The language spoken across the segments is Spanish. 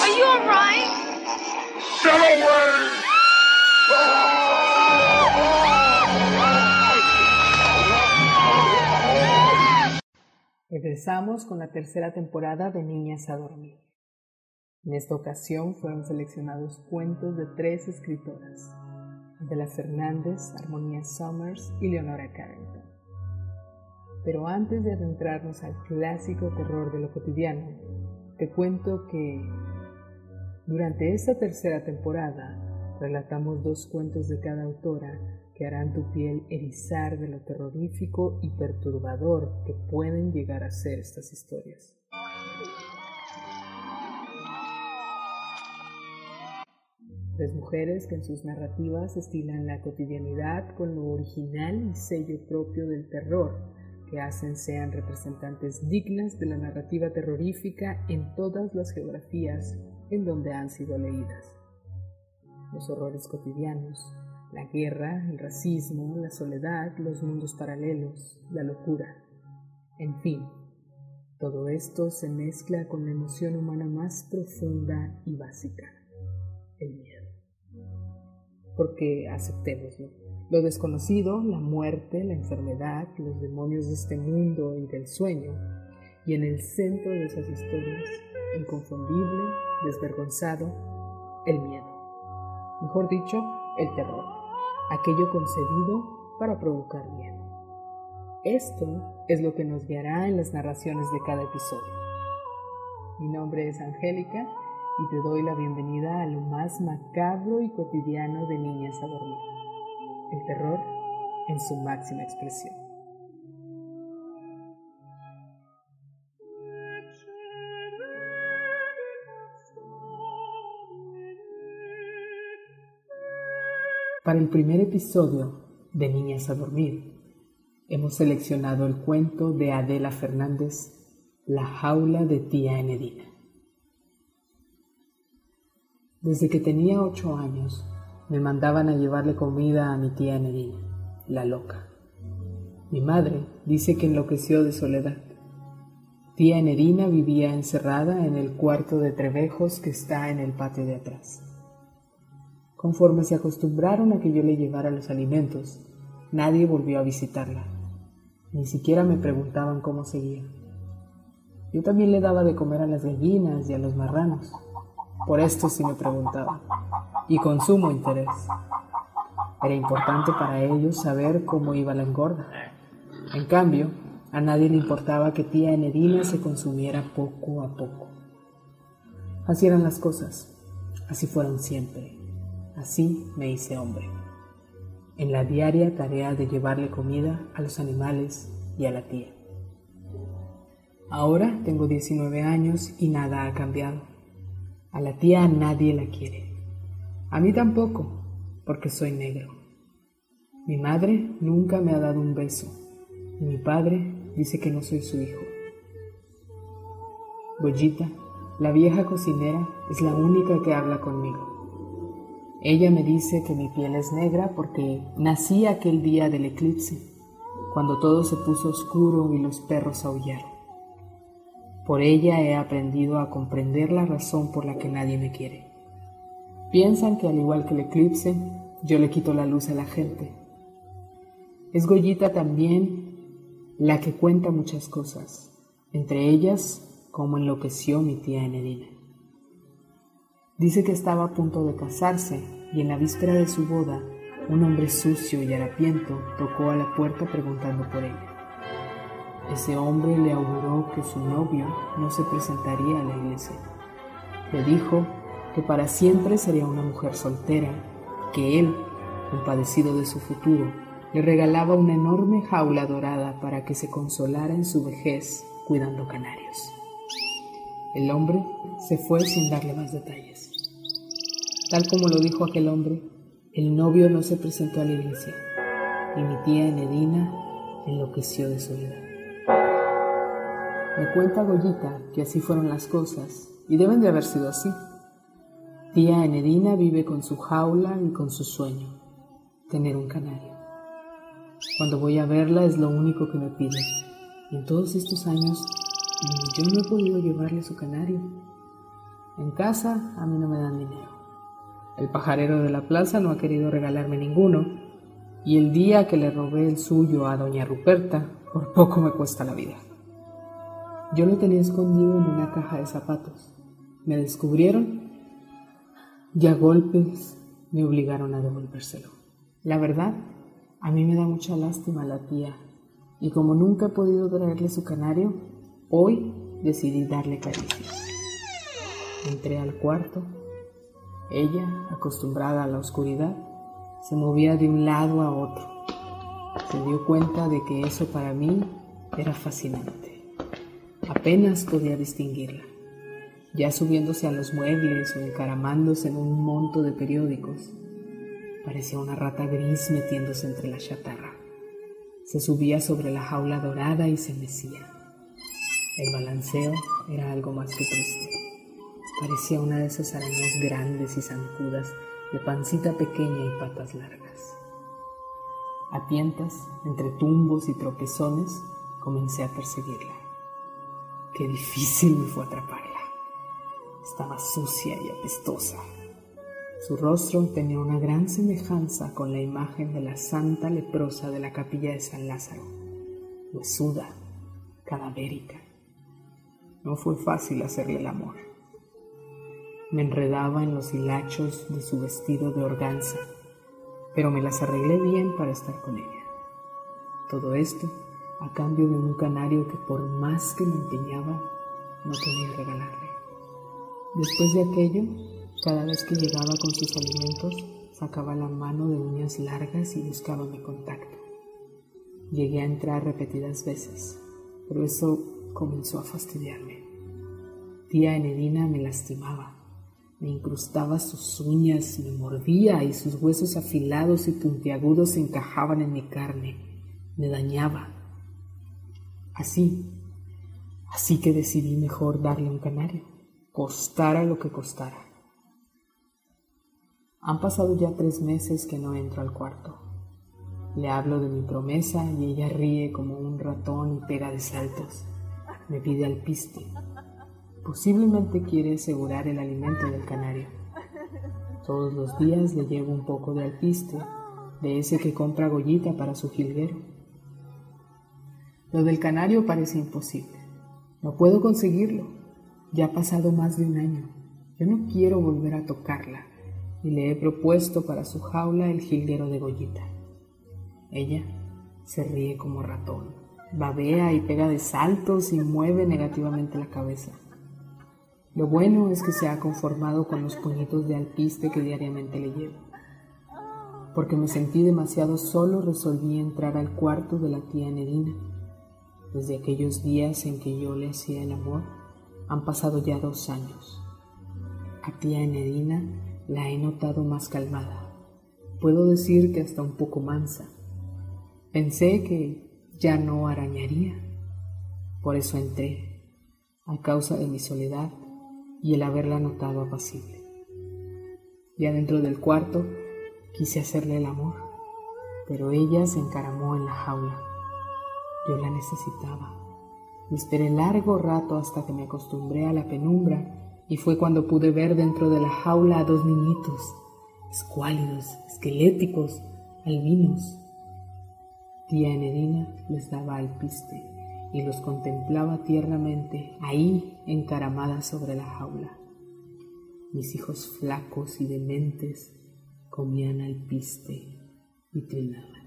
Are you alright? Get away! Regresamos con la tercera temporada de Niñas a Dormir. En esta ocasión fueron seleccionados cuentos de tres escritoras, Adela Fernández, Armonía Summers y Leonora Carrington. Pero antes de adentrarnos al clásico terror de lo cotidiano, te cuento que durante esta tercera temporada relatamos dos cuentos de cada autora que harán tu piel erizar de lo terrorífico y perturbador que pueden llegar a ser estas historias. Tres mujeres que en sus narrativas estilan la cotidianidad con lo original y sello propio del terror, que hacen sean representantes dignas de la narrativa terrorífica en todas las geografías en donde han sido leídas. Los horrores cotidianos, la guerra, el racismo, la soledad, los mundos paralelos, la locura. En fin, todo esto se mezcla con la emoción humana más profunda y básica, el miedo. Porque aceptémoslo, lo desconocido, la muerte, la enfermedad, los demonios de este mundo y del sueño, y en el centro de esas historias, inconfundible, desvergonzado, el miedo. Mejor dicho, el terror aquello concebido para provocar miedo. Esto es lo que nos guiará en las narraciones de cada episodio. Mi nombre es Angélica y te doy la bienvenida a lo más macabro y cotidiano de Niñas a Dormir, el terror en su máxima expresión. Para el primer episodio de Niñas a Dormir, hemos seleccionado el cuento de Adela Fernández, La jaula de tía Enedina. Desde que tenía ocho años, me mandaban a llevarle comida a mi tía Enedina, la loca. Mi madre dice que enloqueció de soledad. Tía Enedina vivía encerrada en el cuarto de Trevejos que está en el patio de atrás. Conforme se acostumbraron a que yo le llevara los alimentos, nadie volvió a visitarla. Ni siquiera me preguntaban cómo seguía. Yo también le daba de comer a las gallinas y a los marranos. Por esto sí me preguntaban, y con sumo interés. Era importante para ellos saber cómo iba la engorda. En cambio, a nadie le importaba que tía Enedina se consumiera poco a poco. Así eran las cosas, así fueron siempre. Así me hice hombre, en la diaria tarea de llevarle comida a los animales y a la tía. Ahora tengo 19 años y nada ha cambiado. A la tía nadie la quiere. A mí tampoco, porque soy negro. Mi madre nunca me ha dado un beso y mi padre dice que no soy su hijo. Goyita, la vieja cocinera, es la única que habla conmigo. Ella me dice que mi piel es negra porque nací aquel día del eclipse, cuando todo se puso oscuro y los perros aullaron. Por ella he aprendido a comprender la razón por la que nadie me quiere. Piensan que al igual que el eclipse, yo le quito la luz a la gente. Es Goyita también la que cuenta muchas cosas, entre ellas cómo enloqueció mi tía Enedina. Dice que estaba a punto de casarse y en la víspera de su boda, un hombre sucio y harapiento tocó a la puerta preguntando por ella. Ese hombre le auguró que su novio no se presentaría a la iglesia. Le dijo que para siempre sería una mujer soltera, que él, compadecido de su futuro, le regalaba una enorme jaula dorada para que se consolara en su vejez cuidando canarios. El hombre se fue sin darle más detalles. Tal como lo dijo aquel hombre, el novio no se presentó a la iglesia y mi tía Enedina enloqueció de soledad. Me cuenta Goyita que así fueron las cosas y deben de haber sido así. Tía Enedina vive con su jaula y con su sueño, tener un canario. Cuando voy a verla es lo único que me pide. En todos estos años yo no he podido llevarle su canario. En casa a mí no me dan dinero. El pajarero de la plaza no ha querido regalarme ninguno y el día que le robé el suyo a doña Ruperta, por poco me cuesta la vida. Yo lo tenía escondido en una caja de zapatos. Me descubrieron y a golpes me obligaron a devolvérselo. La verdad, a mí me da mucha lástima la tía y como nunca he podido traerle su canario, hoy decidí darle caricias. Entré al cuarto. Ella, acostumbrada a la oscuridad, se movía de un lado a otro. Se dio cuenta de que eso para mí era fascinante. Apenas podía distinguirla, ya subiéndose a los muebles o encaramándose en un monto de periódicos. Parecía una rata gris metiéndose entre la chatarra. Se subía sobre la jaula dorada y se mecía. El balanceo era algo más que triste. Parecía una de esas arañas grandes y zancudas, de pancita pequeña y patas largas. A tientas, entre tumbos y tropezones, comencé a perseguirla. Qué difícil me fue atraparla. Estaba sucia y apestosa. Su rostro tenía una gran semejanza con la imagen de la santa leprosa de la capilla de San Lázaro, huesuda, cadavérica. No fue fácil hacerle el amor. Me enredaba en los hilachos de su vestido de organza, pero me las arreglé bien para estar con ella. Todo esto a cambio de un canario que por más que me empeñaba, no podía regalarle. Después de aquello, cada vez que llegaba con sus alimentos, sacaba la mano de uñas largas y buscaba mi contacto. Llegué a entrar repetidas veces, pero eso comenzó a fastidiarme. Tía Enedina me lastimaba me incrustaba sus uñas, me mordía y sus huesos afilados y puntiagudos se encajaban en mi carne. Me dañaba. Así, así que decidí mejor darle un canario, costara lo que costara. Han pasado ya tres meses que no entro al cuarto. Le hablo de mi promesa y ella ríe como un ratón y pega de saltos. Me pide alpiste. Posiblemente quiere asegurar el alimento del canario. Todos los días le llevo un poco de alpiste, de ese que compra Goyita para su jilguero. Lo del canario parece imposible. No puedo conseguirlo. Ya ha pasado más de un año. Yo no quiero volver a tocarla y le he propuesto para su jaula el jilguero de Goyita. Ella se ríe como ratón, babea y pega de saltos y mueve negativamente la cabeza. Lo bueno es que se ha conformado con los puñitos de alpiste que diariamente le llevo. Porque me sentí demasiado solo, resolví entrar al cuarto de la tía Nedina. Desde aquellos días en que yo le hacía el amor, han pasado ya dos años. A tía Nedina la he notado más calmada. Puedo decir que hasta un poco mansa. Pensé que ya no arañaría. Por eso entré, a causa de mi soledad y el haberla notado apacible. Ya dentro del cuarto quise hacerle el amor, pero ella se encaramó en la jaula. Yo la necesitaba. Esperé largo rato hasta que me acostumbré a la penumbra y fue cuando pude ver dentro de la jaula a dos niñitos, escuálidos, esqueléticos, albinos. Tía Enedina les daba alpiste y los contemplaba tiernamente ahí encaramadas sobre la jaula. Mis hijos flacos y dementes comían alpiste y trinaban.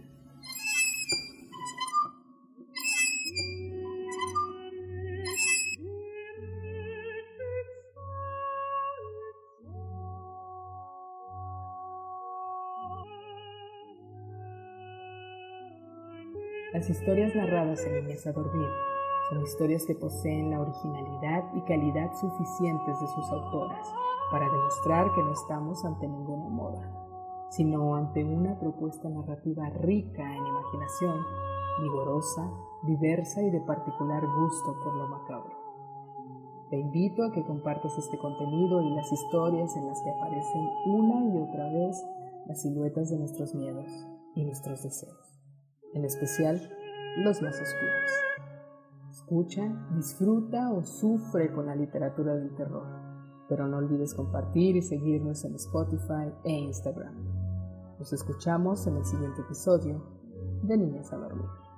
Las historias narradas en Mesa Dormir son historias que poseen la originalidad y calidad suficientes de sus autoras para demostrar que no estamos ante ninguna moda, sino ante una propuesta narrativa rica en imaginación, vigorosa, diversa y de particular gusto por lo macabro. Te invito a que compartas este contenido y las historias en las que aparecen una y otra vez las siluetas de nuestros miedos y nuestros deseos en especial los más oscuros. escucha, disfruta o sufre con la literatura del terror. Pero no olvides compartir y seguirnos en Spotify e Instagram. Nos escuchamos en el siguiente episodio de Niñas a Dormir.